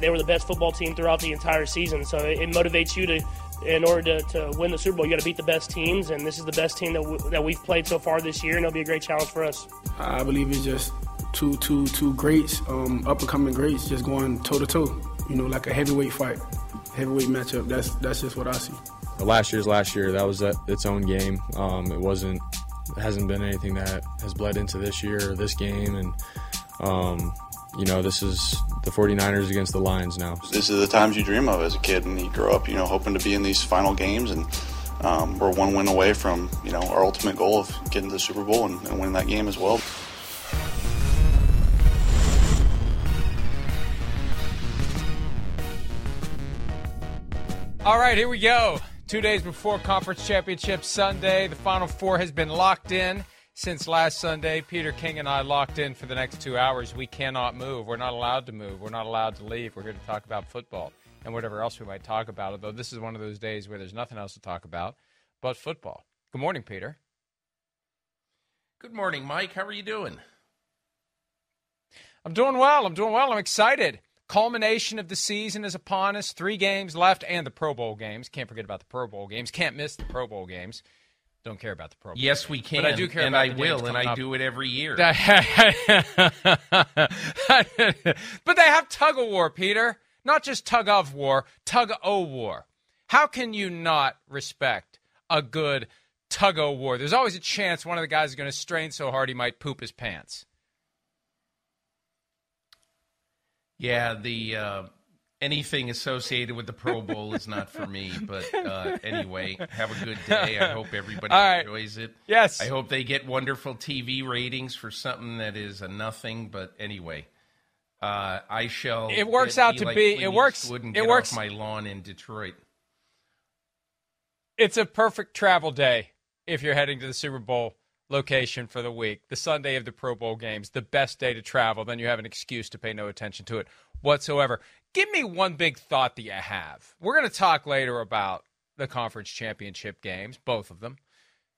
they were the best football team throughout the entire season. So it, it motivates you to, in order to, to win the Super Bowl, you got to beat the best teams, and this is the best team that, w- that we've played so far this year, and it'll be a great challenge for us. I believe it's just two, two, two greats, um, up and coming greats, just going toe to toe. You know, like a heavyweight fight, heavyweight matchup. That's that's just what I see. Last year's last year. That was a, its own game. Um, it wasn't. It hasn't been anything that has bled into this year or this game, and um, you know, this is the 49ers against the Lions now. This is the times you dream of as a kid, and you grow up, you know, hoping to be in these final games, and um, we're one win away from, you know, our ultimate goal of getting to the Super Bowl and, and winning that game as well. All right, here we go. Two days before Conference Championship Sunday, the Final Four has been locked in since last Sunday. Peter King and I locked in for the next two hours. We cannot move. We're not allowed to move. We're not allowed to leave. We're here to talk about football and whatever else we might talk about. Although this is one of those days where there's nothing else to talk about but football. Good morning, Peter. Good morning, Mike. How are you doing? I'm doing well. I'm doing well. I'm excited. Culmination of the season is upon us. Three games left and the Pro Bowl games. Can't forget about the Pro Bowl games. Can't miss the Pro Bowl games. Don't care about the Pro Bowl. Yes, we can. But I do care and I will, and I coming do it every year. but they have tug of war, Peter. Not just tug of war, tug o war. How can you not respect a good tug o war? There's always a chance one of the guys is going to strain so hard he might poop his pants. Yeah, the uh, anything associated with the Pro Bowl is not for me. But uh, anyway, have a good day. I hope everybody right. enjoys it. Yes. I hope they get wonderful TV ratings for something that is a nothing. But anyway, uh, I shall. It works out to be- it works- it works- my lawn in Detroit. It's a perfect travel day if you're heading to the Super Bowl location for the week. The Sunday of the Pro Bowl games, the best day to travel. Then you have an excuse to pay no attention to it whatsoever. Give me one big thought that you have. We're going to talk later about the conference championship games, both of them.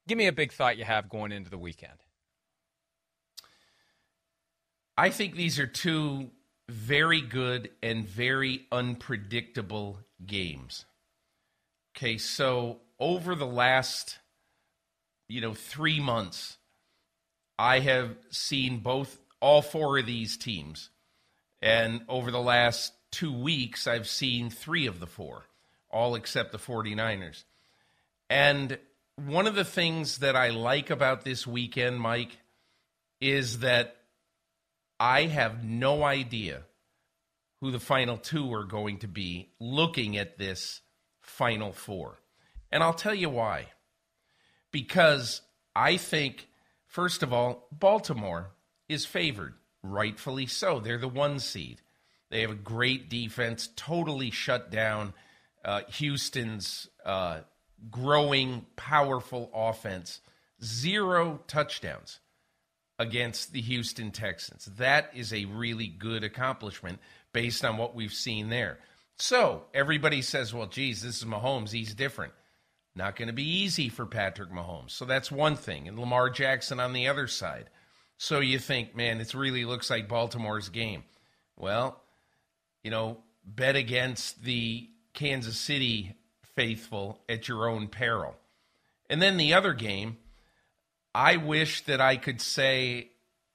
Give me a big thought you have going into the weekend. I think these are two very good and very unpredictable games. Okay, so over the last, you know, three months, I have seen both, all four of these teams. And over the last two weeks, I've seen three of the four, all except the 49ers. And one of the things that I like about this weekend, Mike, is that I have no idea who the final two are going to be looking at this final four. And I'll tell you why. Because I think, first of all, Baltimore is favored, rightfully so. They're the one seed. They have a great defense, totally shut down uh, Houston's uh, growing, powerful offense. Zero touchdowns against the Houston Texans. That is a really good accomplishment based on what we've seen there. So everybody says, well, geez, this is Mahomes. He's different. Not going to be easy for Patrick Mahomes. So that's one thing. And Lamar Jackson on the other side. So you think, man, it really looks like Baltimore's game. Well, you know, bet against the Kansas City faithful at your own peril. And then the other game, I wish that I could say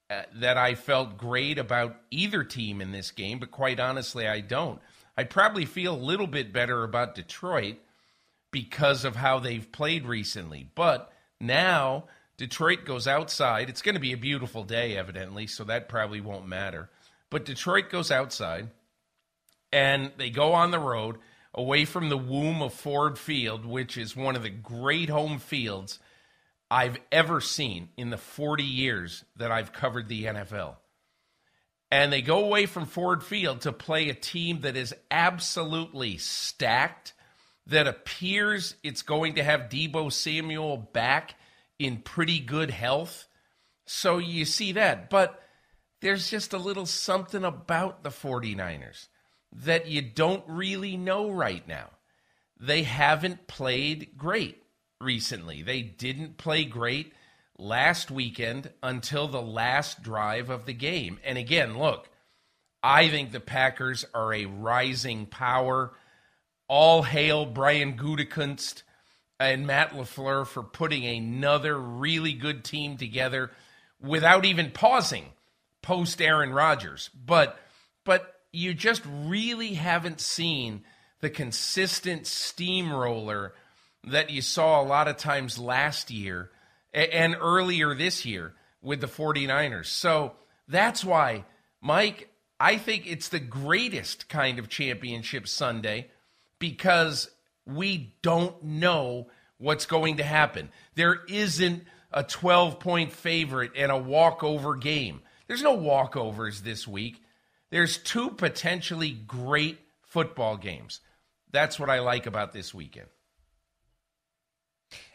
uh, that I felt great about either team in this game, but quite honestly, I don't. I probably feel a little bit better about Detroit because of how they've played recently. But now Detroit goes outside. It's going to be a beautiful day, evidently, so that probably won't matter. But Detroit goes outside and they go on the road away from the womb of Ford Field, which is one of the great home fields I've ever seen in the 40 years that I've covered the NFL. And they go away from Ford Field to play a team that is absolutely stacked, that appears it's going to have Deebo Samuel back in pretty good health. So you see that. But there's just a little something about the 49ers that you don't really know right now. They haven't played great recently. They didn't play great last weekend until the last drive of the game. And again, look, I think the Packers are a rising power. All hail Brian Gutekunst and Matt LaFleur for putting another really good team together without even pausing post Aaron Rodgers. But but you just really haven't seen the consistent steamroller that you saw a lot of times last year and earlier this year with the 49ers. So that's why, Mike, I think it's the greatest kind of championship Sunday because we don't know what's going to happen. There isn't a 12 point favorite and a walkover game. There's no walkovers this week. There's two potentially great football games. That's what I like about this weekend.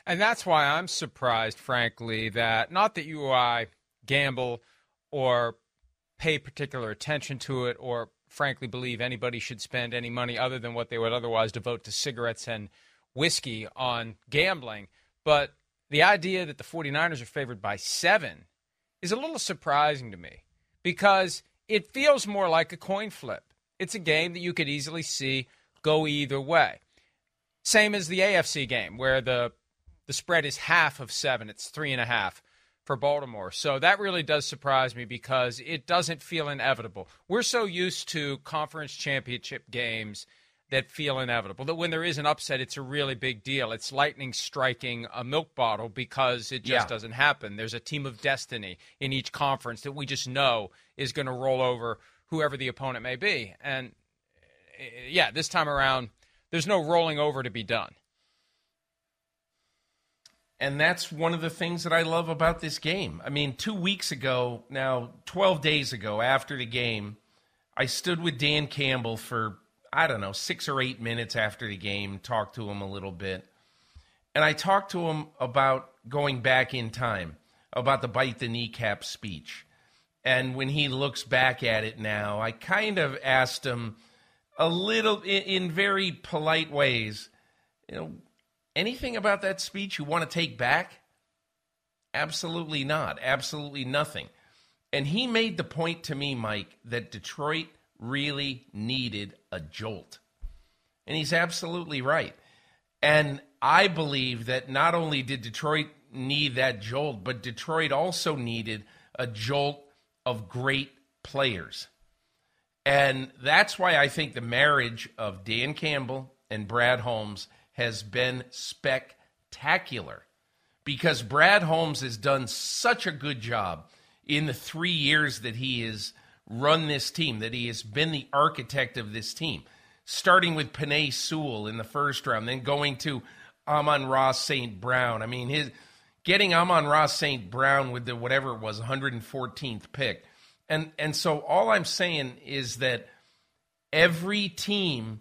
And that's why I'm surprised, frankly, that not that you or I gamble or pay particular attention to it or frankly believe anybody should spend any money other than what they would otherwise devote to cigarettes and whiskey on gambling. But the idea that the 49ers are favored by seven is a little surprising to me because it feels more like a coin flip. It's a game that you could easily see go either way. Same as the AFC game, where the the spread is half of seven. It's three and a half for Baltimore. So that really does surprise me because it doesn't feel inevitable. We're so used to conference championship games that feel inevitable. That when there is an upset, it's a really big deal. It's lightning striking a milk bottle because it just Yeah. doesn't happen. There's a team of destiny in each conference that we just know is going to roll over whoever the opponent may be. And uh, yeah, this time around, there's no rolling over to be done. And that's one of the things that I love about this game. I mean, two weeks ago, now 12 days ago, after the game, I stood with Dan Campbell for, I don't know, six or eight minutes after the game, talked to him a little bit. And I talked to him about going back in time, about the bite the kneecap speech. And when he looks back at it now, I kind of asked him a little, in, in very polite ways, you know, anything about that speech you want to take back? Absolutely not. Absolutely nothing. And he made the point to me, Mike, that Detroit really needed a jolt. And he's absolutely right. And I believe that not only did Detroit need that jolt, but Detroit also needed a jolt of great players. And that's why I think the marriage of Dan Campbell and Brad Holmes has been spectacular because Brad Holmes has done such a good job in the three years that he has run this team, that he has been the architect of this team, starting with Penei Sewell in the first round, then going to Amon-Ra St. Brown. I mean, his getting Amon-Ra St. Brown with the whatever it was, 114th pick. And and so all I'm saying is that every team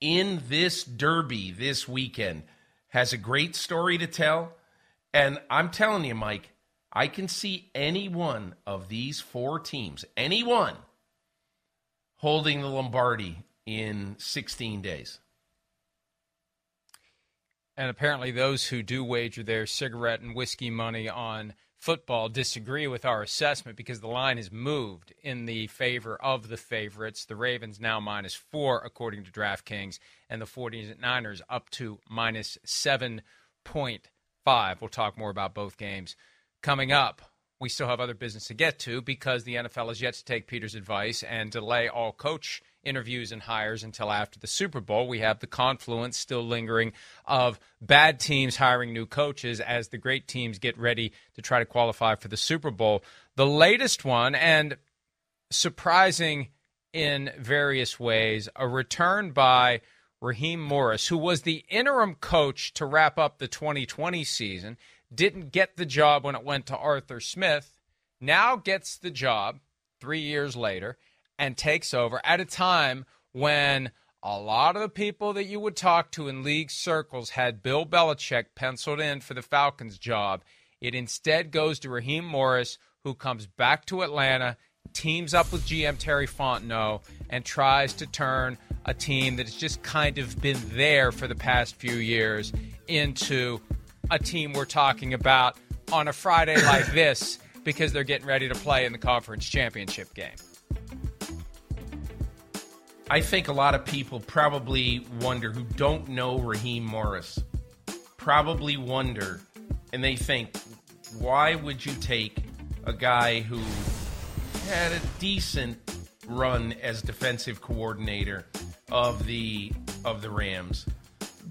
in this derby this weekend has a great story to tell. And I'm telling you, Mike, I can see any one of these four teams, any one, holding the Lombardi in 16 days. And apparently, those who do wager their cigarette and whiskey money on football disagree with our assessment because the line has moved in the favor of the favorites. The Ravens now minus four, according to DraftKings, and the 49ers up to minus 7.5. We'll talk more about both games coming up. We still have other business to get to because the NFL has yet to take Peter's advice and delay all coach interviews and hires until after the Super Bowl. We have the confluence still lingering of bad teams hiring new coaches as the great teams get ready to try to qualify for the Super Bowl. The latest one, and surprising in various ways, a return by Raheem Morris, who was the interim coach to wrap up the 2020 season, didn't get the job when it went to Arthur Smith, now gets the job three years later and takes over at a time when a lot of the people that you would talk to in league circles had Bill Belichick penciled in for the Falcons job. It instead goes to Raheem Morris, who comes back to Atlanta, teams up with GM Terry Fontenot, and tries to turn a team that has just kind of been there for the past few years into a team we're talking about on a Friday like this because they're getting ready to play in the conference championship game. I think a lot of people probably wonder who don't know Raheem Morris, probably wonder, and they think, why would you take a guy who had a decent run as defensive coordinator of the of the Rams,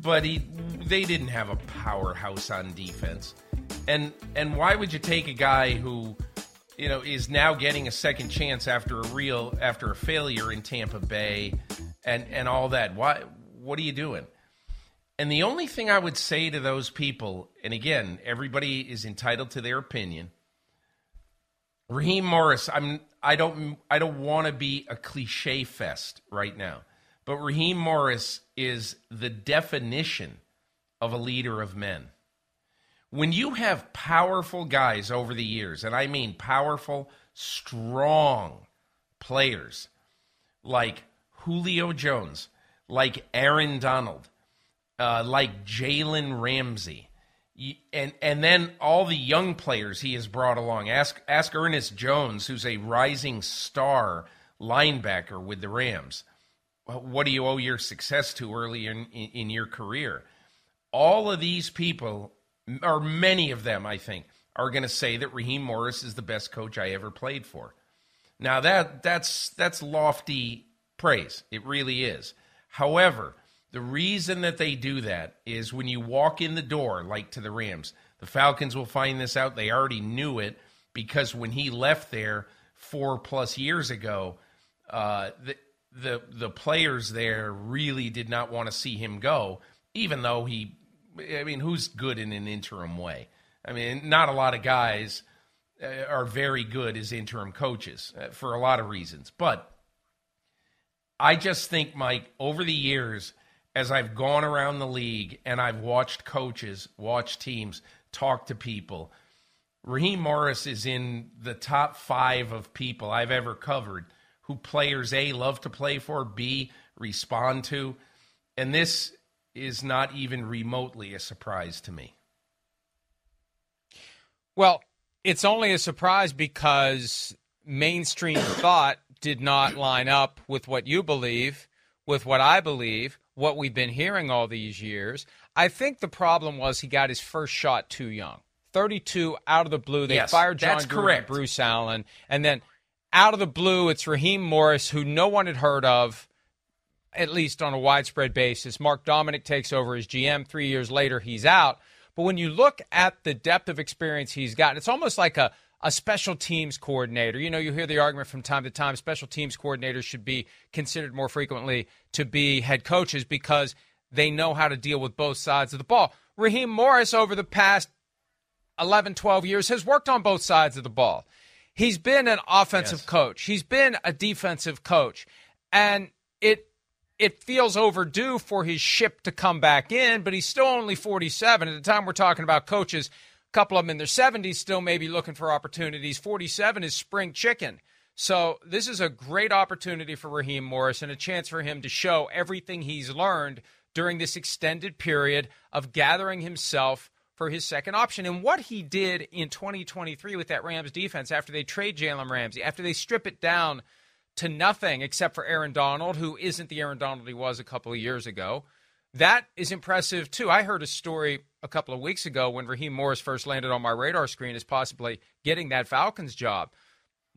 but he they didn't have a powerhouse on defense, and and why would you take a guy who you know, is now getting a second chance after a real after a failure in Tampa Bay and and all that. Why what are you doing? And the only thing I would say to those people, and again, everybody is entitled to their opinion. Raheem Morris, I'm I don't I don't want to be a cliche fest right now. But Raheem Morris is the definition of a leader of men when you have powerful guys over the years, and I mean powerful, strong players like Julio Jones, like Aaron Donald, uh, like Jalen Ramsey, and and then all the young players he has brought along. Ask ask Ernest Jones, who's a rising star linebacker with the Rams. What do you owe your success to early in, in, in your career? All of these people or many of them, I think, are going to say that Raheem Morris is the best coach I ever played for. Now that that's that's lofty praise. It really is. However, the reason that they do that is when you walk in the door, like to the Rams, the Falcons will find this out. They already knew it because when he left there four plus years ago, uh, the the players there really did not want to see him go, even though he I mean, who's good in an interim way? I mean, not a lot of guys uh, are very good as interim coaches uh, for a lot of reasons. But I just think, Mike, over the years, as I've gone around the league and I've watched coaches, watched teams, talk to people, Raheem Morris is in the top five of people I've ever covered who players A love to play for, B respond to. And this is not even remotely a surprise to me. Well, it's only a surprise because mainstream thought did not line up with what you believe, with what I believe, what we've been hearing all these years. I think the problem was he got his first shot too young. 32 out of the blue. They yes, fired John that's Gruden correct. Bruce Allen. And then out of the blue, it's Raheem Morris, who no one had heard of at least on a widespread basis. Mark Dominik takes over as GM. Three years later, he's out. But when you look at the depth of experience he's got, it's almost like a, a special teams coordinator. You know, you hear the argument from time to time special teams coordinators should be considered more frequently to be head coaches because they know how to deal with both sides of the ball. Raheem Morris, over the past 11, 12 years, has worked on both sides of the ball. He's been an offensive Yes. coach, he's been a defensive coach. And it it feels overdue for his ship to come back in, but he's still only 47. At the time we're talking about coaches, a couple of them in their 70s still maybe looking for opportunities. 47 is spring chicken. So this is a great opportunity for Raheem Morris and a chance for him to show everything he's learned during this extended period of gathering himself for his second option. And what he did in 2023 with that Rams defense after they trade Jalen Ramsey, after they strip it down to nothing except for Aaron Donald, who isn't the Aaron Donald he was a couple of years ago. That is impressive too. I heard a story a couple of weeks ago when Raheem Morris first landed on my radar screen as possibly getting that Falcons job.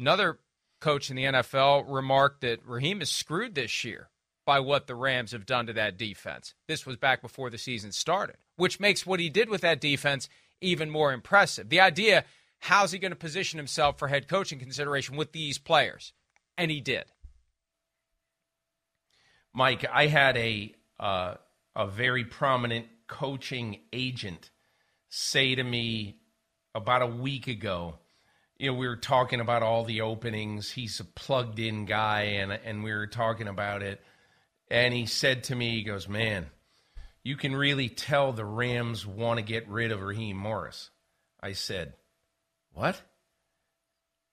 Another coach in the NFL remarked that Raheem is screwed this year by what the Rams have done to that defense. This was back before the season started, which makes what he did with that defense even more impressive. The idea how's he going to position himself for head coaching consideration with these players? And he did. Mike, I had a uh, a very prominent coaching agent say to me about a week ago. You know, we were talking about all the openings. He's a plugged in guy, and and we were talking about it. And he said to me, he goes, "Man, you can really tell the Rams want to get rid of Raheem Morris." I said, "What?"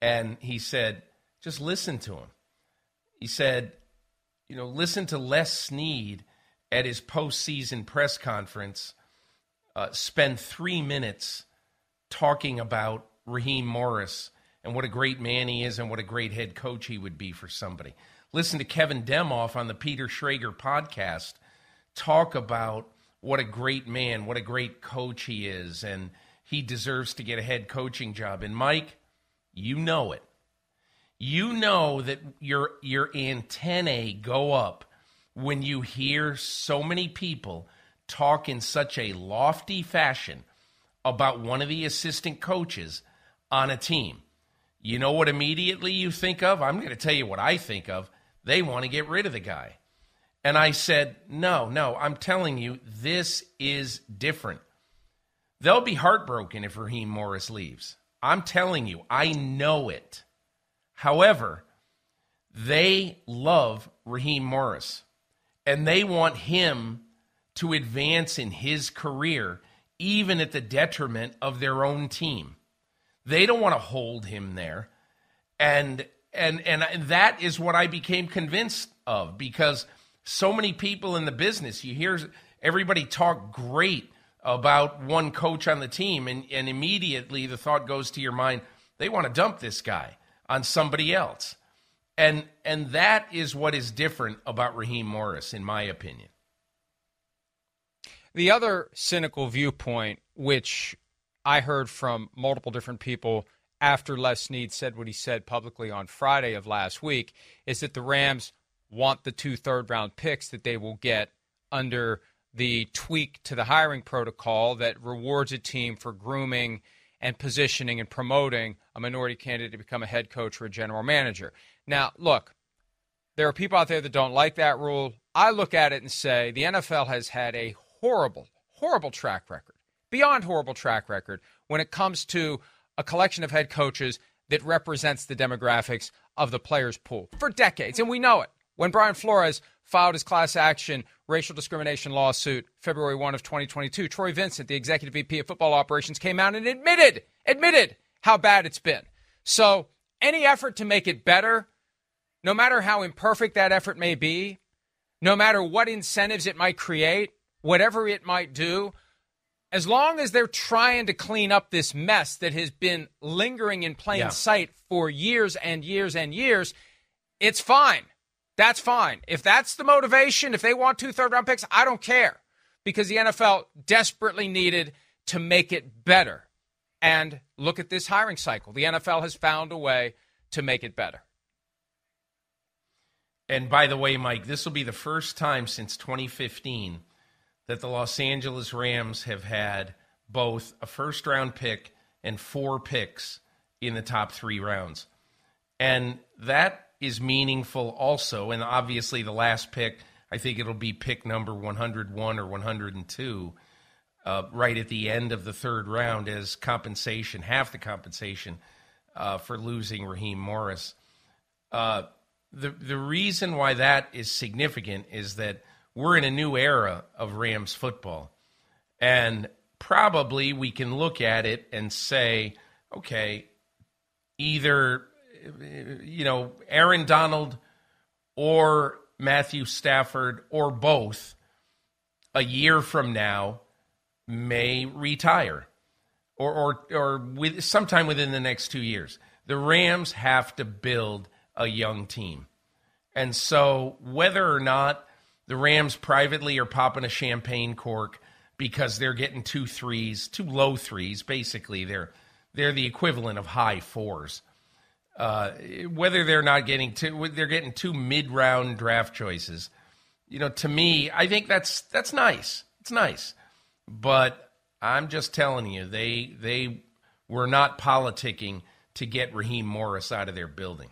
And he said, "Just listen to him." He said, you know, listen to Les Snead at his postseason press conference uh, spend three minutes talking about Raheem Morris and what a great man he is and what a great head coach he would be for somebody. listen to Kevin Demoff on the Peter Schrager podcast talk about what a great man, what a great coach he is, and he deserves to get a head coaching job. And Mike, you know it. You know that your your antennae go up when you hear so many people talk in such a lofty fashion about one of the assistant coaches on a team. You know what immediately you think of? I'm going to tell you what I think of. They want to get rid of the guy. And I said, no, no, I'm telling you, this is different. They'll be heartbroken if Raheem Morris leaves. I'm telling you, I know it. However, they love Raheem Morris and they want him to advance in his career, even at the detriment of their own team. They don't want to hold him there. And and and that is what I became convinced of because so many people in the business, you hear everybody talk great about one coach on the team, and, and immediately the thought goes to your mind, they want to dump this guy on somebody else. And and that is what is different about Raheem Morris, in my opinion. The other cynical viewpoint, which I heard from multiple different people after Les Snead said what he said publicly on Friday of last week, is that the Rams want the two third round picks that they will get under the tweak to the hiring protocol that rewards a team for grooming and positioning and promoting a minority candidate to become a head coach or a general manager. Now, look, there are people out there that don't like that rule. I look at it and say the NFL has had a horrible, horrible track record, beyond horrible track record, when it comes to a collection of head coaches that represents the demographics of the players' pool for decades. And we know it. When Brian Flores filed his class action racial discrimination lawsuit February 1 of 2022, Troy Vincent, the executive VP of football operations, came out and admitted, admitted how bad it's been. So any effort to make it better, no matter how imperfect that effort may be, no matter what incentives it might create, whatever it might do, as long as they're trying to clean up this mess that has been lingering in plain yeah. sight for years and years and years, it's fine. That's fine. If that's the motivation, if they want two third round picks, I don't care because the NFL desperately needed to make it better. And look at this hiring cycle. The NFL has found a way to make it better. And by the way, Mike, this will be the first time since 2015 that the Los Angeles Rams have had both a first round pick and four picks in the top three rounds. And that is meaningful also. And obviously, the last pick, I think it'll be pick number 101 or 102, uh, right at the end of the third round as compensation, half the compensation uh, for losing Raheem Morris. Uh, the the reason why that is significant is that we're in a new era of Rams football, and probably we can look at it and say, okay, either you know, Aaron Donald or Matthew Stafford or both a year from now may retire or or or with sometime within the next 2 years. The Rams have to build a young team. And so whether or not the Rams privately are popping a champagne cork because they're getting two threes, two low threes, basically they're they're the equivalent of high fours uh, whether they're not getting two, they're getting two mid-round draft choices. You know, to me, I think that's that's nice. It's nice, but I'm just telling you, they they were not politicking to get Raheem Morris out of their building.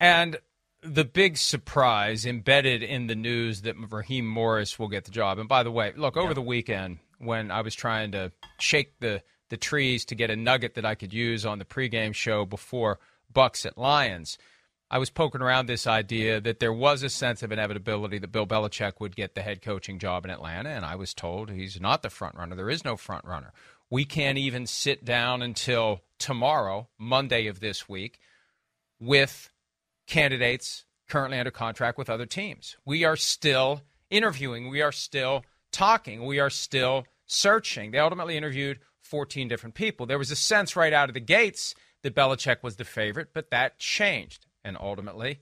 And the big surprise embedded in the news that Raheem Morris will get the job. And by the way, look, over yeah. the weekend when I was trying to shake the the trees to get a nugget that I could use on the pregame show before Bucs at Lions. I was poking around this idea that there was a sense of inevitability that Bill Belichick would get the head coaching job in Atlanta, and I was told he's not the front runner. There is no front runner. We can't even sit down until tomorrow, Monday of this week, with candidates currently under contract with other teams. We are still interviewing. We are still talking. We are still searching. They ultimately interviewed 14 different people. There was a sense right out of the gates that Belichick was the favorite, but that changed. And ultimately,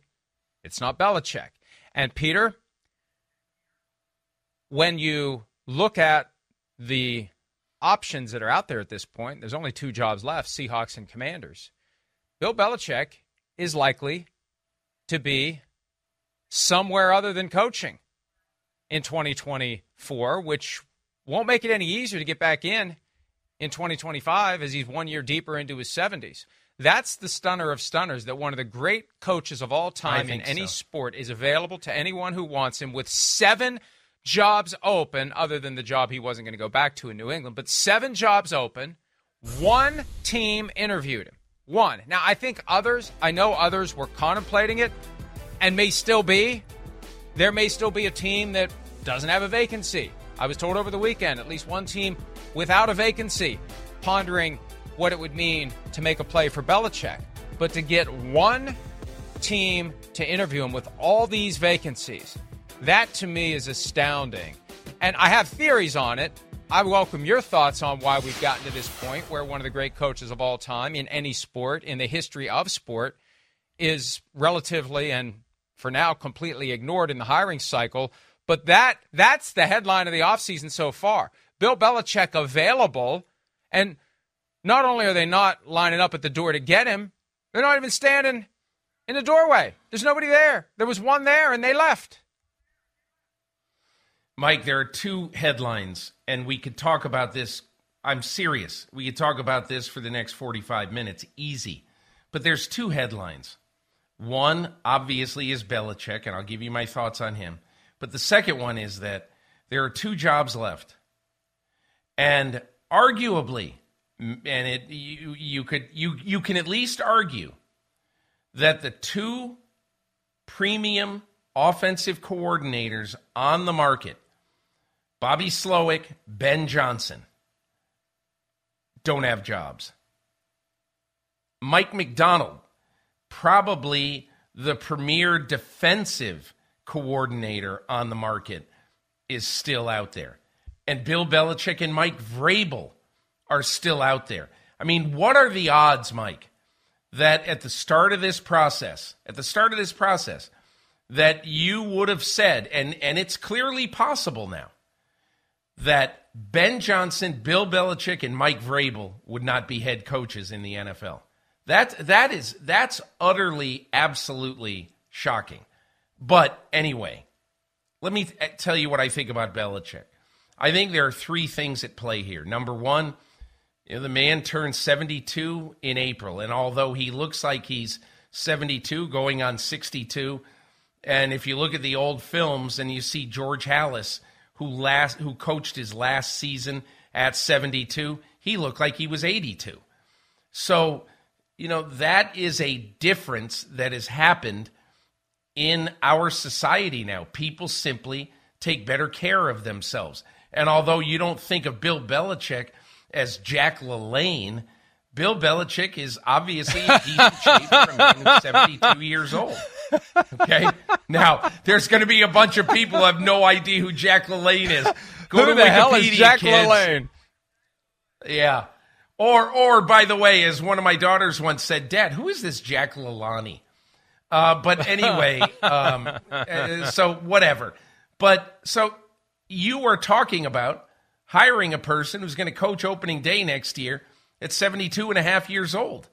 it's not Belichick. And Peter, when you look at the options that are out there at this point, there's only two jobs left Seahawks and Commanders. Bill Belichick is likely to be somewhere other than coaching in 2024, which won't make it any easier to get back in in 2025 as he's one year deeper into his 70s. That's the stunner of stunners that one of the great coaches of all time in any so. sport is available to anyone who wants him with seven jobs open, other than the job he wasn't going to go back to in New England, but seven jobs open. One team interviewed him. One. Now, I think others, I know others were contemplating it and may still be. There may still be a team that doesn't have a vacancy. I was told over the weekend, at least one team without a vacancy, pondering what it would mean to make a play for Belichick. But to get one team to interview him with all these vacancies, that to me is astounding. And I have theories on it. I welcome your thoughts on why we've gotten to this point where one of the great coaches of all time in any sport, in the history of sport, is relatively and for now completely ignored in the hiring cycle. But that that's the headline of the offseason so far. Bill Belichick available, and not only are they not lining up at the door to get him, they're not even standing in the doorway. There's nobody there. There was one there, and they left. Mike, there are two headlines, and we could talk about this. I'm serious. We could talk about this for the next 45 minutes, easy. But there's two headlines. One, obviously, is Belichick, and I'll give you my thoughts on him. But the second one is that there are two jobs left. And arguably, and it you, you could you you can at least argue that the two premium offensive coordinators on the market, Bobby Slowik, Ben Johnson, don't have jobs. Mike Macdonald, probably the premier defensive coordinator on the market, is still out there. And Bill Belichick and Mike Vrabel are still out there. I mean, what are the odds, Mike, that at the start of this process, at the start of this process, that you would have said, and, and it's clearly possible now, that Ben Johnson, Bill Belichick, and Mike Vrabel would not be head coaches in the NFL. That that is that's utterly, absolutely shocking. But anyway, let me th- tell you what I think about Belichick. I think there are three things at play here. Number one, you know, the man turned 72 in April, and although he looks like he's 72, going on 62, and if you look at the old films and you see George Halas, who last who coached his last season at 72, he looked like he was 82. So, you know, that is a difference that has happened in our society now. People simply take better care of themselves. And although you don't think of Bill Belichick as Jack LaLanne, Bill Belichick is obviously in decent shape for a man who's 72 years old. Okay. Now, there's going to be a bunch of people who have no idea who Jack LaLanne is. Go Who to the hell is Jack kids. LaLanne? Yeah. Or, or by the way, as one of my daughters once said, Dad, who is this Jack LaLanne? Uh, but anyway, um, uh, so whatever. But so you are talking about hiring a person who's going to coach opening day next year at 72 and a half years old.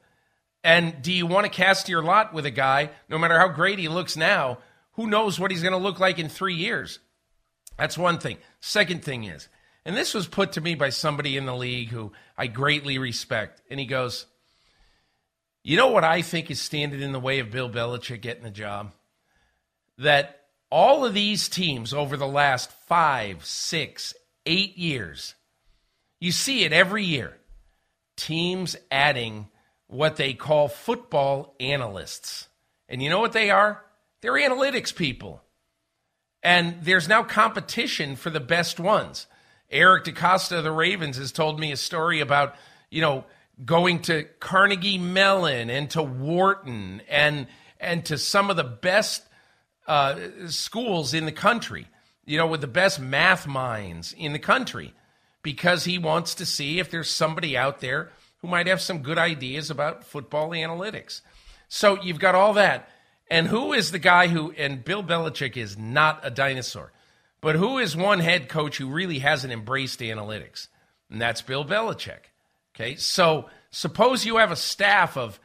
And do you want to cast your lot with a guy, no matter how great he looks now, who knows what he's going to look like in three years? That's one thing. Second thing is, and this was put to me by somebody in the league who I greatly respect, and he goes, You know what I think is standing in the way of Bill Belichick getting the job? That all of these teams over the last five, six, eight years, you see it every year. Teams adding what they call football analysts. And you know what they are? They're analytics people. And there's now competition for the best ones. Eric DeCosta of the Ravens has told me a story about, you know, going to Carnegie Mellon and to Wharton and and to some of the best uh, schools in the country, you know, with the best math minds in the country, because he wants to see if there's somebody out there who might have some good ideas about football analytics. So you've got all that. And who is the guy who, and Bill Belichick is not a dinosaur, but who is one head coach who really hasn't embraced analytics? And that's Bill Belichick. Okay, so suppose you have a staff of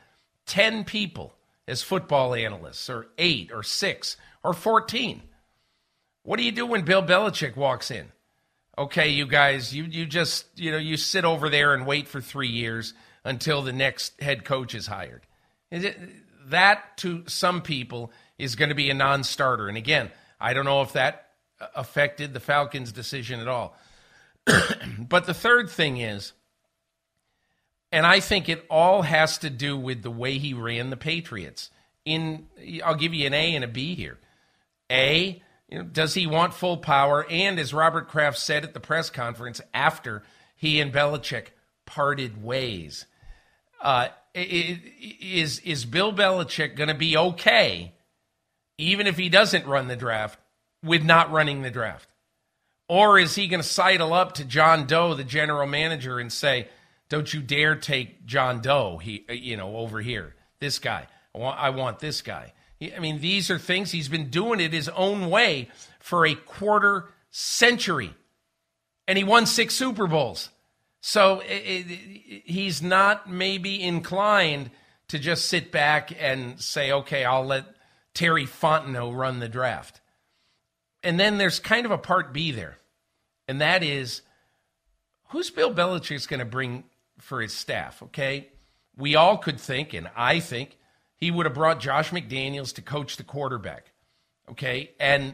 10 people as football analysts, or eight, or six, or 14. What do you do when Bill Belichick walks in? Okay, you guys, you, you just, you know, you sit over there and wait for three years until the next head coach is hired. Is it, that to some people is going to be a non-starter. And again, I don't know if that uh, affected the Falcons' decision at all. but the third thing is, and I think it all has to do with the way he ran the Patriots. In I'll give you an A and a B here. A, you know, does he want full power? And as Robert Kraft said at the press conference after he and Belichick parted ways, uh, is is Bill Belichick going to be okay, even if he doesn't run the draft, with not running the draft? Or is he going to sidle up to John Doe, the general manager, and say, "Don't you dare take John Doe, he, uh, you know, over here. This guy, I want, I want this guy." I mean, these are things he's been doing it his own way for a quarter century, and he won six Super Bowls. So it, it, he's not maybe inclined to just sit back and say, "Okay, I'll let Terry Fontenot run the draft." And then there's kind of a part B there, and that is who's Bill Belichick's going to bring for his staff, okay? We all could think, and I think, he would have brought Josh McDaniels to coach the quarterback, okay? And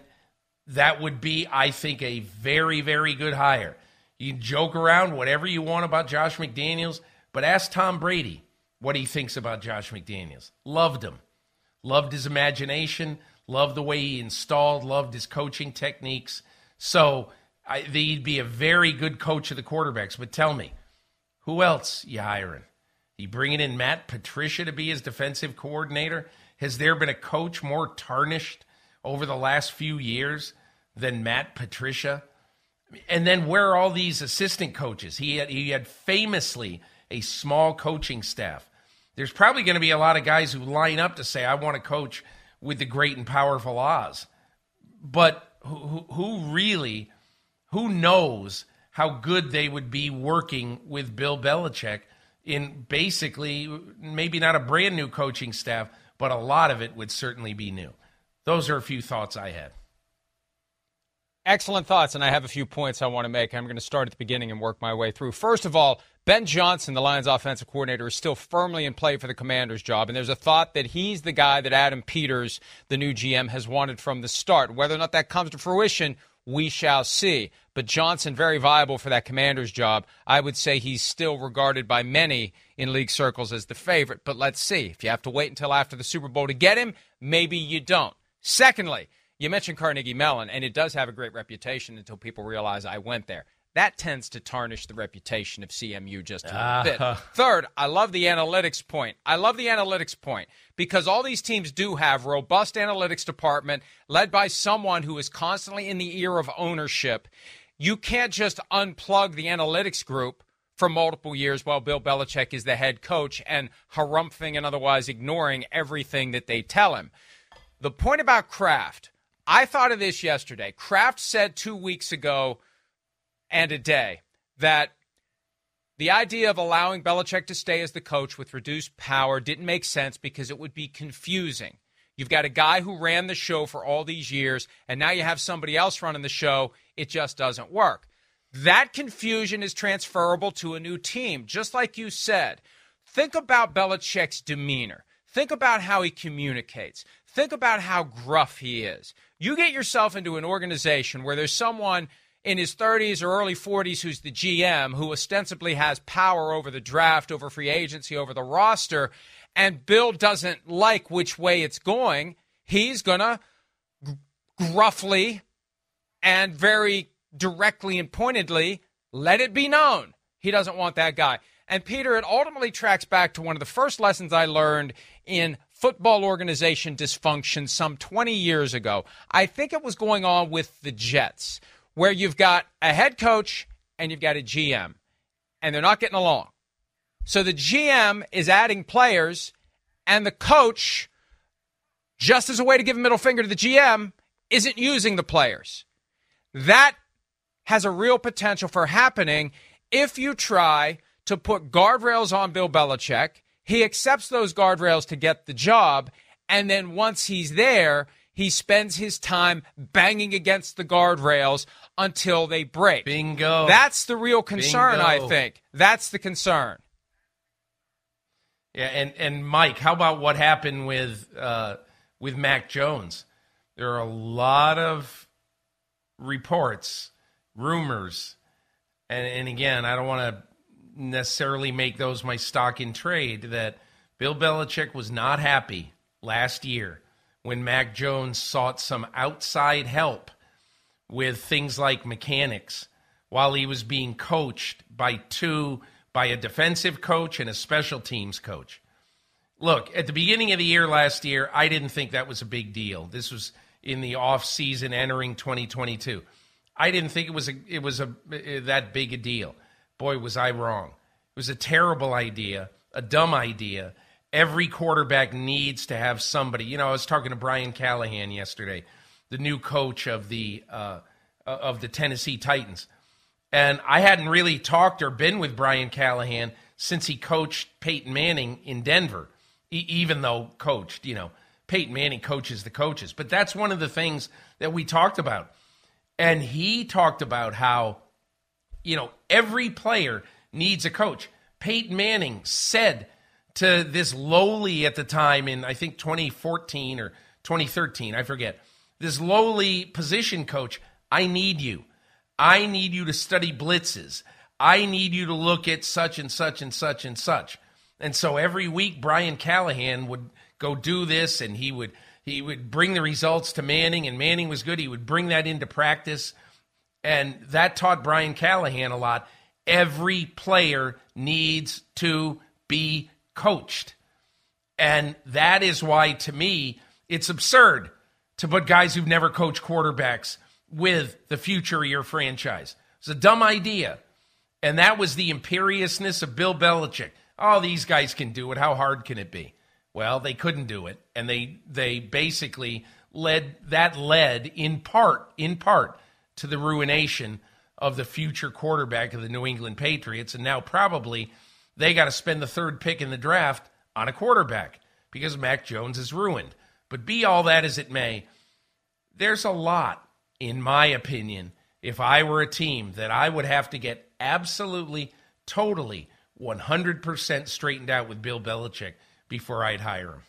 that would be, I think, a very, very good hire. You joke around whatever you want about Josh McDaniels, but ask Tom Brady what he thinks about Josh McDaniels. Loved him. Loved his imagination, loved the way he installed, loved his coaching techniques. So I, he'd be a very good coach of the quarterbacks. But tell me, who else you hiring? You bringing in Matt Patricia to be his defensive coordinator? Has there been a coach more tarnished over the last few years than Matt Patricia? And then where are all these assistant coaches? He had, he had famously a small coaching staff. There's probably going to be a lot of guys who line up to say, I want to coach with the great and powerful Oz. But who, who really, who knows how good they would be working with Bill Belichick in basically maybe not a brand new coaching staff, but a lot of it would certainly be new. Those are a few thoughts I had. Excellent thoughts, and I have a few points I want to make. I'm going to start at the beginning and work my way through. First of all, Ben Johnson, the Lions offensive coordinator, is still firmly in play for the commander's job, and there's a thought that he's the guy that Adam Peters, the new GM, has wanted from the start. Whether or not that comes to fruition, we shall see. But Johnson, very viable for that commander's job. I would say he's still regarded by many in league circles as the favorite, but let's see. If you have to wait until after the Super Bowl to get him, maybe you don't. Secondly, you mentioned Carnegie Mellon, and it does have a great reputation until people realize I went there. That tends to tarnish the reputation of CMU just a uh, bit. Uh-huh. Third, I love the analytics point. I love the analytics point because all these teams do have robust analytics department led by someone who is constantly in the ear of ownership. You can't just unplug the analytics group for multiple years while Bill Belichick is the head coach and harumphing and otherwise ignoring everything that they tell him. The point about Kraft – I thought of this yesterday. Kraft said two weeks ago and a day that the idea of allowing Belichick to stay as the coach with reduced power didn't make sense because it would be confusing. You've got a guy who ran the show for all these years, and now you have somebody else running the show. It just doesn't work. That confusion is transferable to a new team, just like you said. Think about Belichick's demeanor. Think about how he communicates. Think about how gruff he is. You get yourself into an organization where there's someone in his 30s or early 40s who's the GM who ostensibly has power over the draft, over free agency, over the roster, and Bill doesn't like which way it's going, he's going to gruffly and very directly and pointedly let it be known he doesn't want that guy. And Peter, it ultimately tracks back to one of the first lessons I learned in football organization dysfunction some 20 years ago. I think it was going on with the Jets, where you've got a head coach and you've got a GM, and they're not getting along. So the GM is adding players, and the coach just as a way to give a middle finger to the GM, isn't using the players. That has a real potential for happening if you try to put guardrails on Bill Belichick. He accepts those guardrails to get the job. And then once he's there, he spends his time banging against the guardrails until they break. Bingo. That's the real concern, Bingo. I think. That's the concern. Yeah, and, and Mike, how about what happened with uh, with Mac Jones? There are a lot of reports, rumors, and, and again, I don't want to necessarily make those my stock in trade that Bill Belichick was not happy last year when Mac Jones sought some outside help with things like mechanics while he was being coached by two by a defensive coach and a special teams coach. Look, at the beginning of the year last year, I didn't think that was a big deal. This was in the off season entering 2022. I didn't think it was a it was a eh, that big a deal. Boy, was I wrong. It was a terrible idea, a dumb idea. Every quarterback needs to have somebody. You know, I was talking to Brian Callahan yesterday, the new coach of the uh, of the Tennessee Titans, and I hadn't really talked or been with Brian Callahan since he coached Peyton Manning in Denver. E- even though coached, you know, Peyton Manning coaches the coaches, but that's one of the things that we talked about, and he talked about how, you know, every player needs a coach. Peyton Manning said to this lowly at the time in I think 2014 or 2013, I forget, this lowly position coach, I need you. I need you to study blitzes. I need you to look at such and such and such and such. And so every week Brian Callahan would go do this and he would he would bring the results to Manning and Manning was good. He would bring that into practice. And that taught Brian Callahan a lot. Every player needs to be coached. And that is why, to me, it's absurd to put guys who've never coached quarterbacks with the future of your franchise. It's a dumb idea. And that was the imperiousness of Bill Belichick. Oh, these guys can do it. How hard can it be? Well, they couldn't do it. And they they basically led that led in part, in part, to the ruination of the future quarterback of the New England Patriots. And now probably they got to spend the third pick in the draft on a quarterback because Mac Jones is ruined. But be all that as it may, there's a lot, in my opinion, if I were a team that I would have to get absolutely, totally, 100% straightened out with Bill Belichick before I'd hire him.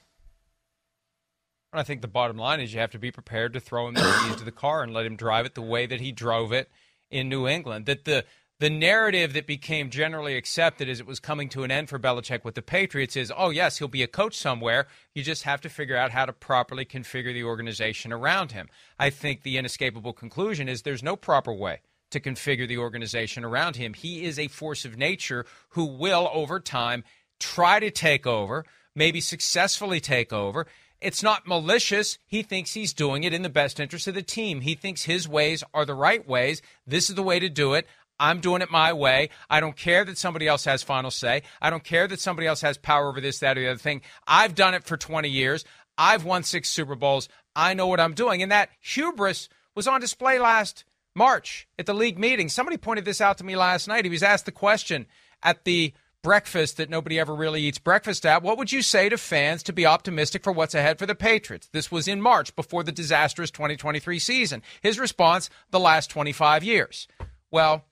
I think the bottom line is you have to be prepared to throw him the keys to the car and let him drive it the way that he drove it in New England. That the the narrative that became generally accepted as it was coming to an end for Belichick with the Patriots is, oh yes, he'll be a coach somewhere. You just have to figure out how to properly configure the organization around him. I think the inescapable conclusion is there's no proper way to configure the organization around him. He is a force of nature who will, over time, try to take over, maybe successfully take over. It's not malicious. He thinks he's doing it in the best interest of the team. He thinks his ways are the right ways. This is the way to do it. I'm doing it my way. I don't care that somebody else has final say. I don't care that somebody else has power over this, that, or the other thing. I've done it for 20 years. I've won six Super Bowls. I know what I'm doing. And that hubris was on display last March at the league meeting. Somebody pointed this out to me last night. He was asked the question at the breakfast that nobody ever really eats breakfast at. What would you say to fans to be optimistic for what's ahead for the Patriots? This was in March before the disastrous 2023 season. His response, the last 25 years. Well,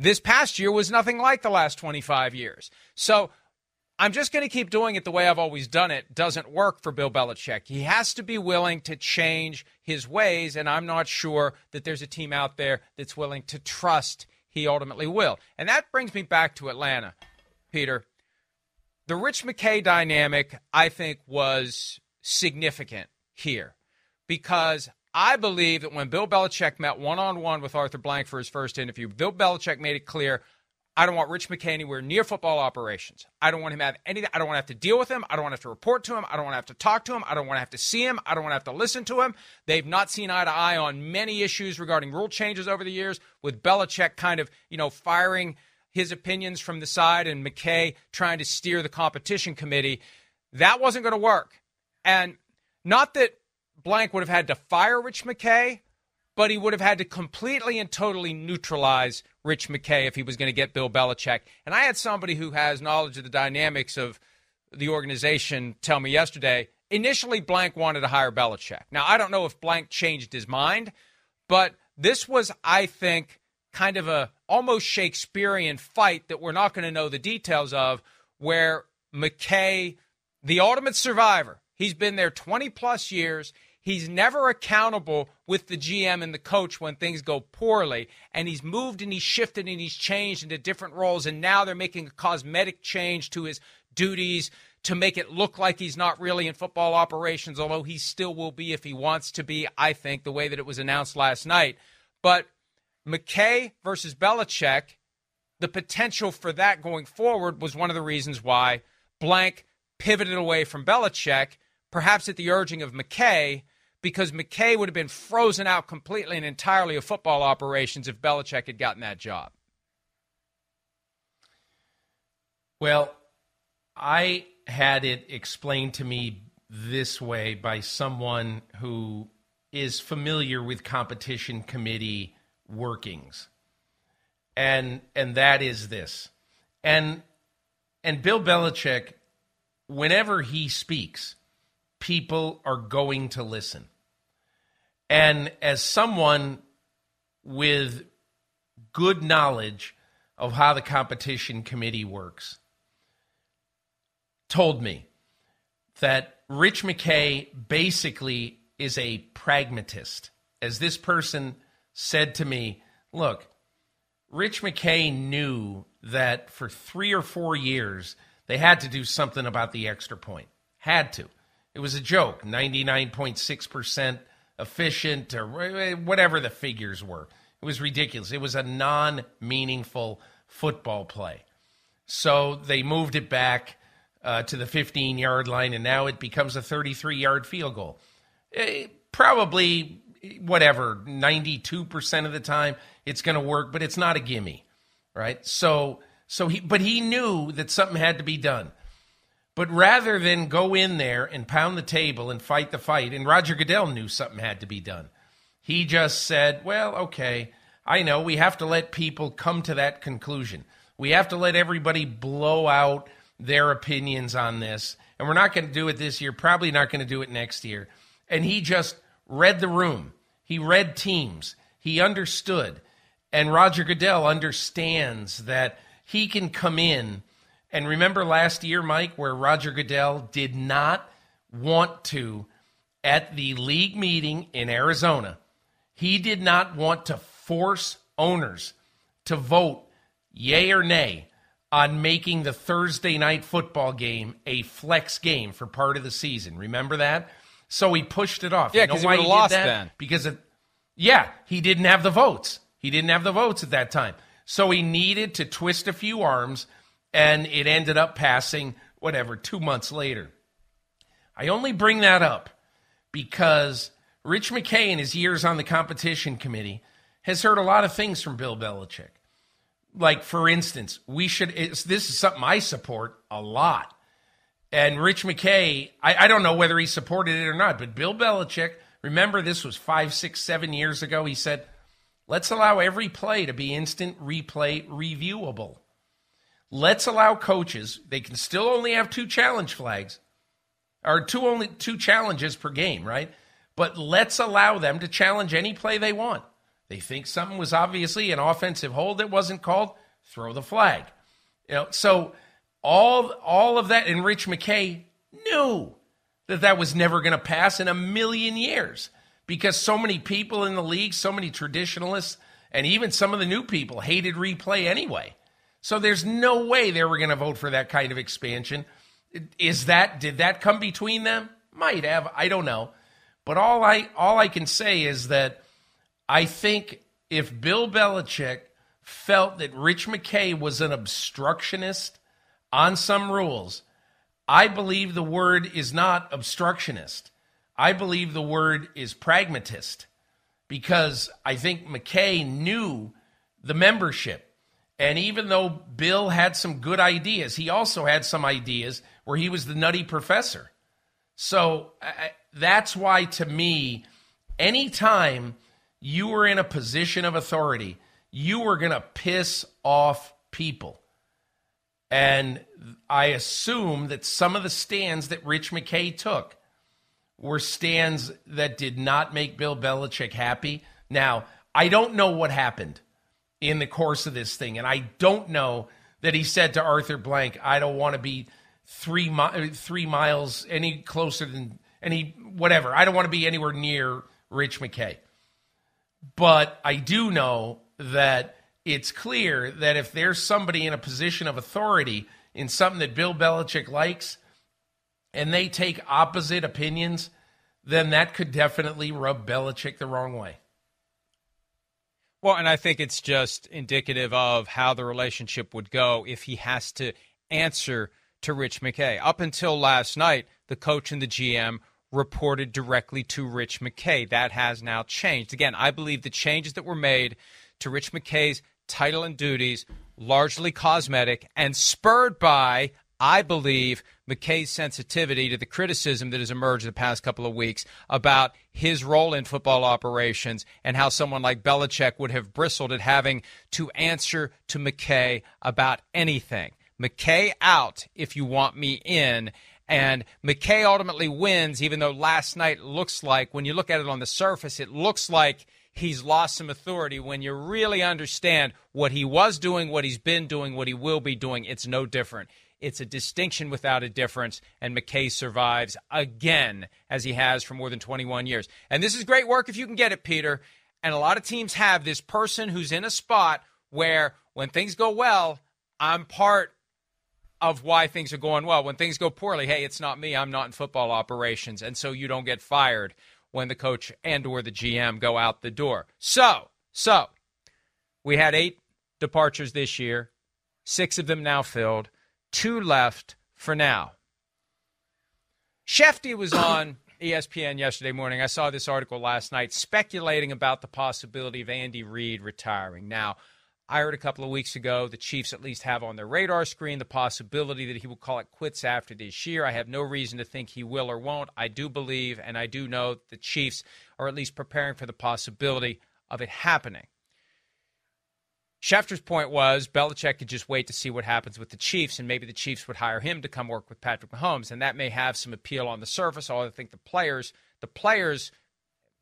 this past year was nothing like the last 25 years. So I'm just going to keep doing it the way I've always done it. Doesn't work for Bill Belichick. He has to be willing to change his ways, and I'm not sure that there's a team out there that's willing to trust he ultimately will. And that brings me back to Atlanta, Peter. The Rich McKay dynamic, I think, was significant here because I believe that when Bill Belichick met one on one with Arthur Blank for his first interview, Bill Belichick made it clear I don't want Rich McKay anywhere near football operations. I don't want him to have anything. I don't want to have to deal with him. I don't want to have to report to him. I don't want to have to talk to him. I don't want to have to see him. I don't want to have to listen to him. They've not seen eye to eye on many issues regarding rule changes over the years, with Belichick kind of, you know, firing his opinions from the side and McKay trying to steer the competition committee. That wasn't going to work. And not that Blank would have had to fire Rich McKay, but he would have had to completely and totally neutralize Rich McKay if he was going to get Bill Belichick. And I had somebody who has knowledge of the dynamics of the organization tell me yesterday initially Blank wanted to hire Belichick. Now, I don't know if Blank changed his mind, but this was, I think, kind of a almost Shakespearean fight that we're not going to know the details of, where McKay, the ultimate survivor, he's been there 20 plus years. He's never accountable with the GM and the coach when things go poorly. And he's moved and he's shifted and he's changed into different roles. And now they're making a cosmetic change to his duties to make it look like he's not really in football operations, although he still will be if he wants to be, I think, the way that it was announced last night. But McKay versus Belichick, the potential for that going forward was one of the reasons why Blank pivoted away from Belichick, perhaps at the urging of McKay, because McKay would have been frozen out completely and entirely of football operations if Belichick had gotten that job. Well, I had it explained to me this way by someone who is familiar with competition committee workings. And and that is this. And and Bill Belichick whenever he speaks, people are going to listen. And as someone with good knowledge of how the competition committee works, told me that Rich McKay basically is a pragmatist. As this person said to me, look, Rich McKay knew that for three or four years they had to do something about the extra point. Had to. It was a joke 99.6% efficient or whatever the figures were. It was ridiculous. It was a non meaningful football play. So they moved it back uh, to the 15 yard line, and now it becomes a 33 yard field goal. It, eh, probably, whatever, 92% of the time it's going to work, but it's not a gimme, right? So, so he, but he knew that something had to be done. But rather than go in there and pound the table and fight the fight, and Roger Goodell knew something had to be done, he just said, well, okay, I know we have to let people come to that conclusion. We have to let everybody blow out their opinions on this. And we're not going to do it this year, probably not going to do it next year. And he just read the room, he read teams, he understood. And Roger Goodell understands that he can come in. And remember last year, Mike, where Roger Goodell did not want to, at the league meeting in Arizona, he did not want to force owners to vote yay or nay on making the Thursday night football game a flex game for part of the season. Remember that? So he pushed it off. Yeah, because you know he, he lost that? then. Because it, yeah, he didn't have the votes. He didn't have the votes at that time. So he needed to twist a few arms, and it ended up passing, whatever, two months later. I only bring that up because Rich McKay, in his years on the competition committee, has heard a lot of things from Bill Belichick like for instance, we should. this is something I support a lot. And Rich McKay, I, I don't know whether he supported it or not, but Bill Belichick, remember this was five, six, seven years ago. He said, "Let's allow every play to be instant replay reviewable. Let's allow coaches. They can still only have two challenge flags, or two only two challenges per game, right? But let's allow them to challenge any play they want." They think something was obviously an offensive hold that wasn't called, throw the flag. You know, so all all of that and Rich McKay knew that that was never going to pass in a million years because so many people in the league, so many traditionalists, and even some of the new people hated replay anyway. So there's no way they were going to vote for that kind of expansion. Is that did that come between them? Might have, I don't know. But all I all I can say is that I think if Bill Belichick felt that Rich McKay was an obstructionist on some rules, I believe the word is not obstructionist. I believe the word is pragmatist because I think McKay knew the membership. And even though Bill had some good ideas, he also had some ideas where he was the nutty professor. So I, that's why, to me, anytime you were in a position of authority, you were going to piss off people. And I assume that some of the stands that Rich McKay took were stands that did not make Bill Belichick happy. Now, I don't know what happened in the course of this thing, and I don't know that he said to Arthur Blank, "I don't want to be three mi- three miles any closer than any whatever. I don't want to be anywhere near Rich McKay." But I do know that it's clear that if there's somebody in a position of authority in something that Bill Belichick likes, and they take opposite opinions, then that could definitely rub Belichick the wrong way. Well, and I think it's just indicative of how the relationship would go if he has to answer to Rich McKay. Up until last night, the coach and the GM reported directly to Rich McKay. That has now changed. Again, I believe the changes that were made to Rich McKay's title and duties largely cosmetic and spurred by I believe McKay's sensitivity to the criticism that has emerged the past couple of weeks about his role in football operations and how someone like Belichick would have bristled at having to answer to McKay about anything. McKay out if you want me in. And McKay ultimately wins, even though last night looks like, when you look at it on the surface, it looks like he's lost some authority. When you really understand what he was doing, what he's been doing, what he will be doing, it's no different. It's a distinction without a difference, and McKay survives again as he has for more than 21 years. And this is great work if you can get it, Peter. And a lot of teams have this person who's in a spot where when things go well, I'm part of why things are going well. When things go poorly, hey, it's not me. I'm not in football operations, and so you don't get fired when the coach and or the GM go out the door. So, so we had 8 departures this year. 6 of them now filled two left for now. Shefty was on ESPN yesterday morning. I saw this article last night speculating about the possibility of Andy Reid retiring. Now, I heard a couple of weeks ago the Chiefs at least have on their radar screen the possibility that he will call it quits after this year. I have no reason to think he will or won't. I do believe and I do know the Chiefs are at least preparing for the possibility of it happening. Schefter's point was Belichick could just wait to see what happens with the Chiefs, and maybe the Chiefs would hire him to come work with Patrick Mahomes, and that may have some appeal on the surface. Although I think the players, the players,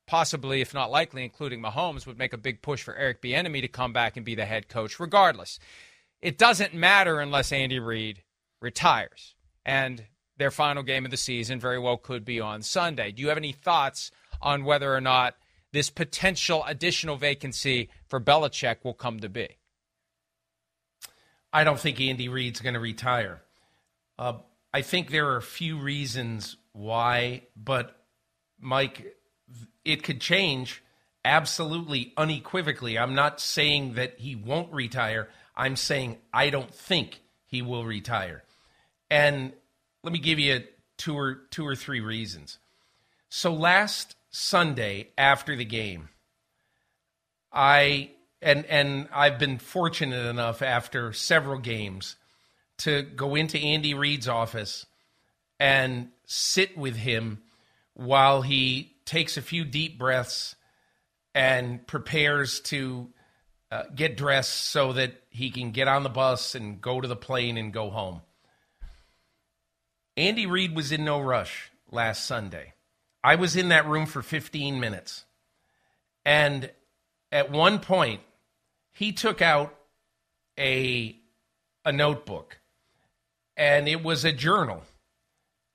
possibly, if not likely, including Mahomes, would make a big push for Eric Bieniemy to come back and be the head coach. Regardless, it doesn't matter unless Andy Reid retires, and their final game of the season very well could be on Sunday. Do you have any thoughts on whether or not? This potential additional vacancy for Belichick will come to be? I don't think Andy Reid's going to retire. Uh, I think there are a few reasons why, but Mike, it could change absolutely unequivocally. I'm not saying that he won't retire. I'm saying I don't think he will retire. And let me give you two or two or three reasons. So last Sunday after the game, I and and I've been fortunate enough after several games to go into Andy Reid's office and sit with him while he takes a few deep breaths and prepares to uh, get dressed so that he can get on the bus and go to the plane and go home. Andy Reid was in no rush last Sunday. I was in that room for 15 minutes. And at one point, he took out a, a notebook and it was a journal.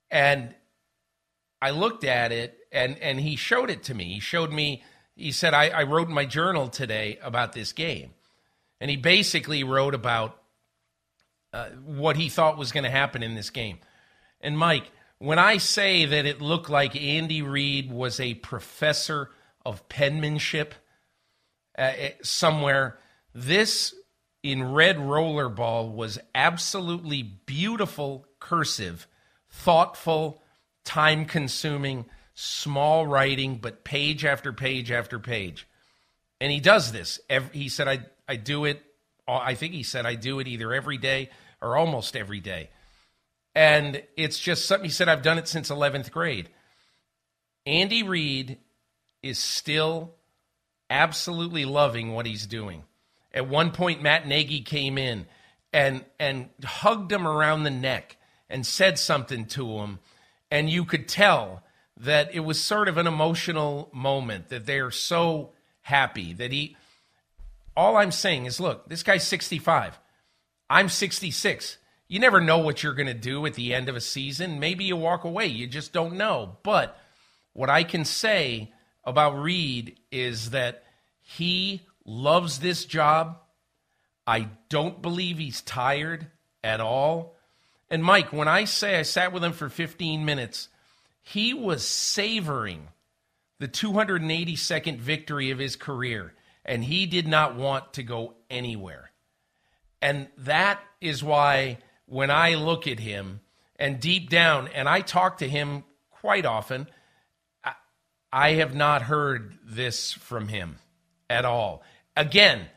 And I looked at it and, and he showed it to me. He showed me, he said, I, I wrote my journal today about this game. And he basically wrote about uh, what he thought was going to happen in this game. And Mike, when I say that it looked like Andy Reid was a professor of penmanship uh, eh, somewhere, this in red rollerball was absolutely beautiful cursive, thoughtful, time consuming, small writing, but page after page after page. And he does this. Every, he said, I, I do it, I think he said, I do it either every day or almost every day. And it's just something he said, I've done it since 11th grade. Andy Reid is still absolutely loving what he's doing. At one point, Matt Nagy came in and, and hugged him around the neck and said something to him. And you could tell that it was sort of an emotional moment, that they're so happy that he. All I'm saying is look, this guy's 65. I'm 66. You never know what you're going to do at the end of a season. Maybe you walk away. You just don't know. But what I can say about Reid is that he loves this job. I don't believe he's tired at all. And Mike, when I say I sat with him for 15 minutes, he was savoring the 282nd victory of his career, and he did not want to go anywhere. And that is why when I look at him and deep down, and I talk to him quite often, I, I have not heard this from him at all. Again,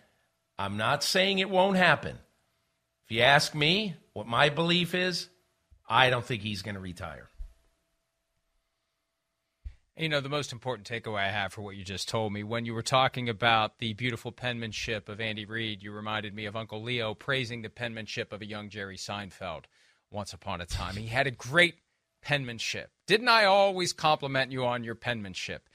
I'm not saying it won't happen. If you ask me what my belief is, I don't think he's going to retire. You know, the most important takeaway I have for what you just told me, when you were talking about the beautiful penmanship of Andy Reid, you reminded me of Uncle Leo praising the penmanship of a young Jerry Seinfeld once upon a time. He had a great penmanship. Didn't I always compliment you on your penmanship?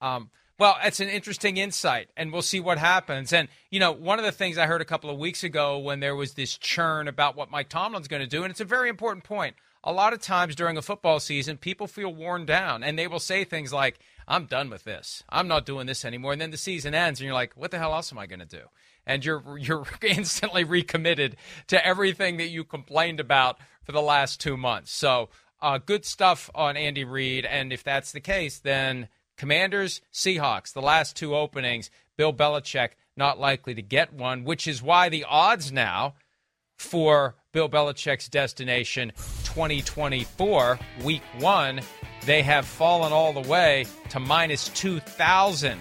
Um, well, it's an interesting insight, and we'll see what happens. And, you know, one of the things I heard a couple of weeks ago when there was this churn about what Mike Tomlin's going to do, and it's a very important point a lot of times during a football season, people feel worn down and they will say things like, I'm done with this. I'm not doing this anymore. And then the season ends and you're like, what the hell else am I going to do? And you're you're instantly recommitted to everything that you complained about for the last two months. So uh, good stuff on Andy Reid. And if that's the case, then Commanders, Seahawks, the last two openings, Bill Belichick not likely to get one, which is why the odds now for Bill Belichick's destination 2024, week one, they have fallen all the way to minus 2,000.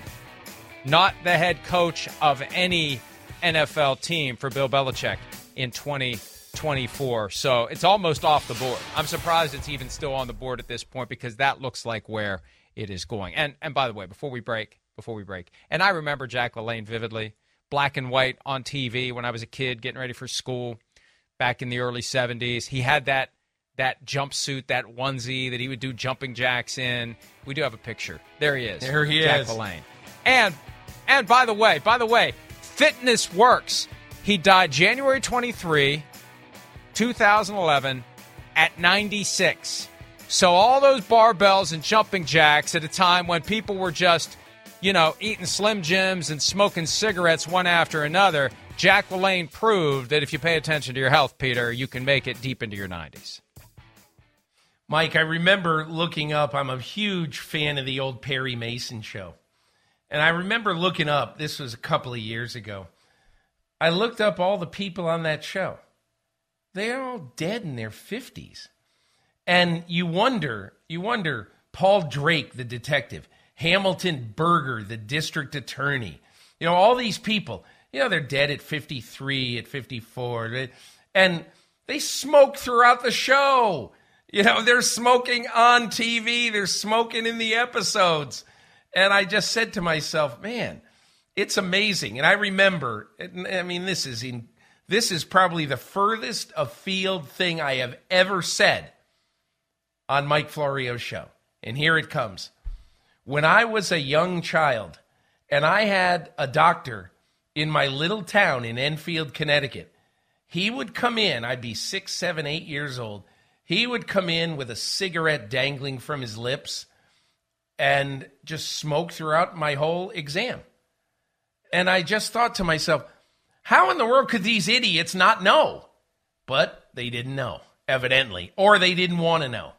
Not the head coach of any NFL team for Bill Belichick in 2024. So it's almost off the board. I'm surprised it's even still on the board at this point because that looks like where it is going. And and by the way, before we break, before we break, and I remember Jack LaLanne vividly, black and white on TV when I was a kid getting ready for school back in the early 70s. He had that that jumpsuit, that onesie that he would do jumping jacks in. We do have a picture. There he is. There he Jack is. And and by the way, by the way, fitness works. He died January 23, 2011 at 96. So all those barbells and jumping jacks at a time when people were just, you know, eating Slim Jims and smoking cigarettes one after another, Jack LaLanne proved that if you pay attention to your health, Peter, you can make it deep into your 90s. Mike, I remember looking up. I'm a huge fan of the old Perry Mason show. And I remember looking up, this was a couple of years ago. I looked up all the people on that show. They're all dead in their 50s. And you wonder, you wonder, Paul Drake, the detective, Hamilton Berger, the district attorney, you know, all these people, you know, they're dead at 53, at 54. And they smoke throughout the show. You know, they're smoking on TV, they're smoking in the episodes. And I just said to myself, man, it's amazing. And I remember, I mean, this is in this is probably the furthest afield thing I have ever said on Mike Florio's show. And here it comes. When I was a young child and I had a doctor in my little town in Enfield, Connecticut, he would come in, I'd be six, seven, eight years old. He would come in with a cigarette dangling from his lips and just smoke throughout my whole exam. And I just thought to myself, how in the world could these idiots not know? But they didn't know, evidently, or they didn't want to know.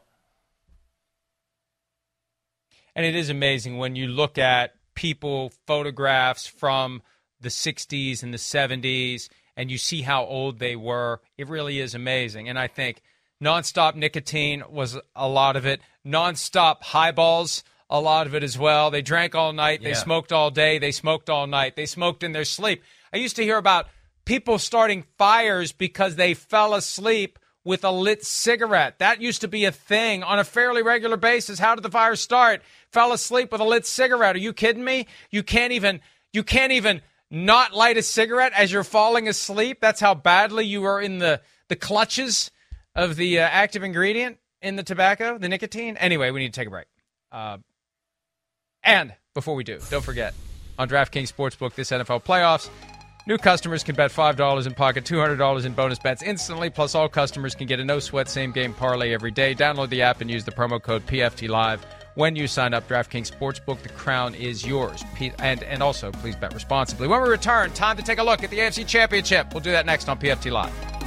And it is amazing when you look at people, photographs from the 60s and the 70s, and you see how old they were. It really is amazing. And I think nonstop nicotine was a lot of it, nonstop highballs, a lot of it as well. They drank all night, they Yeah. smoked all day, they smoked all night, they smoked in their sleep. I used to hear about people starting fires because they fell asleep with a lit cigarette. That used to be a thing on a fairly regular basis. How did the fire start? Fell asleep with a lit cigarette. Are you kidding me? You can't even you can't even not light a cigarette as you're falling asleep. That's how badly you are in the the clutches of the uh, active ingredient in the tobacco, the nicotine. Anyway, we need to take a break. Uh, and before we do, don't forget on DraftKings Sportsbook this NFL playoffs. New customers can bet $5 and pocket $200 in bonus bets instantly. Plus, all customers can get a no sweat same game parlay every day. Download the app and use the promo code PFT Live when you sign up. DraftKings Sportsbook, the crown is yours. And, and also, please bet responsibly. When we return, time to take a look at the AFC Championship. We'll do that next on PFT Live.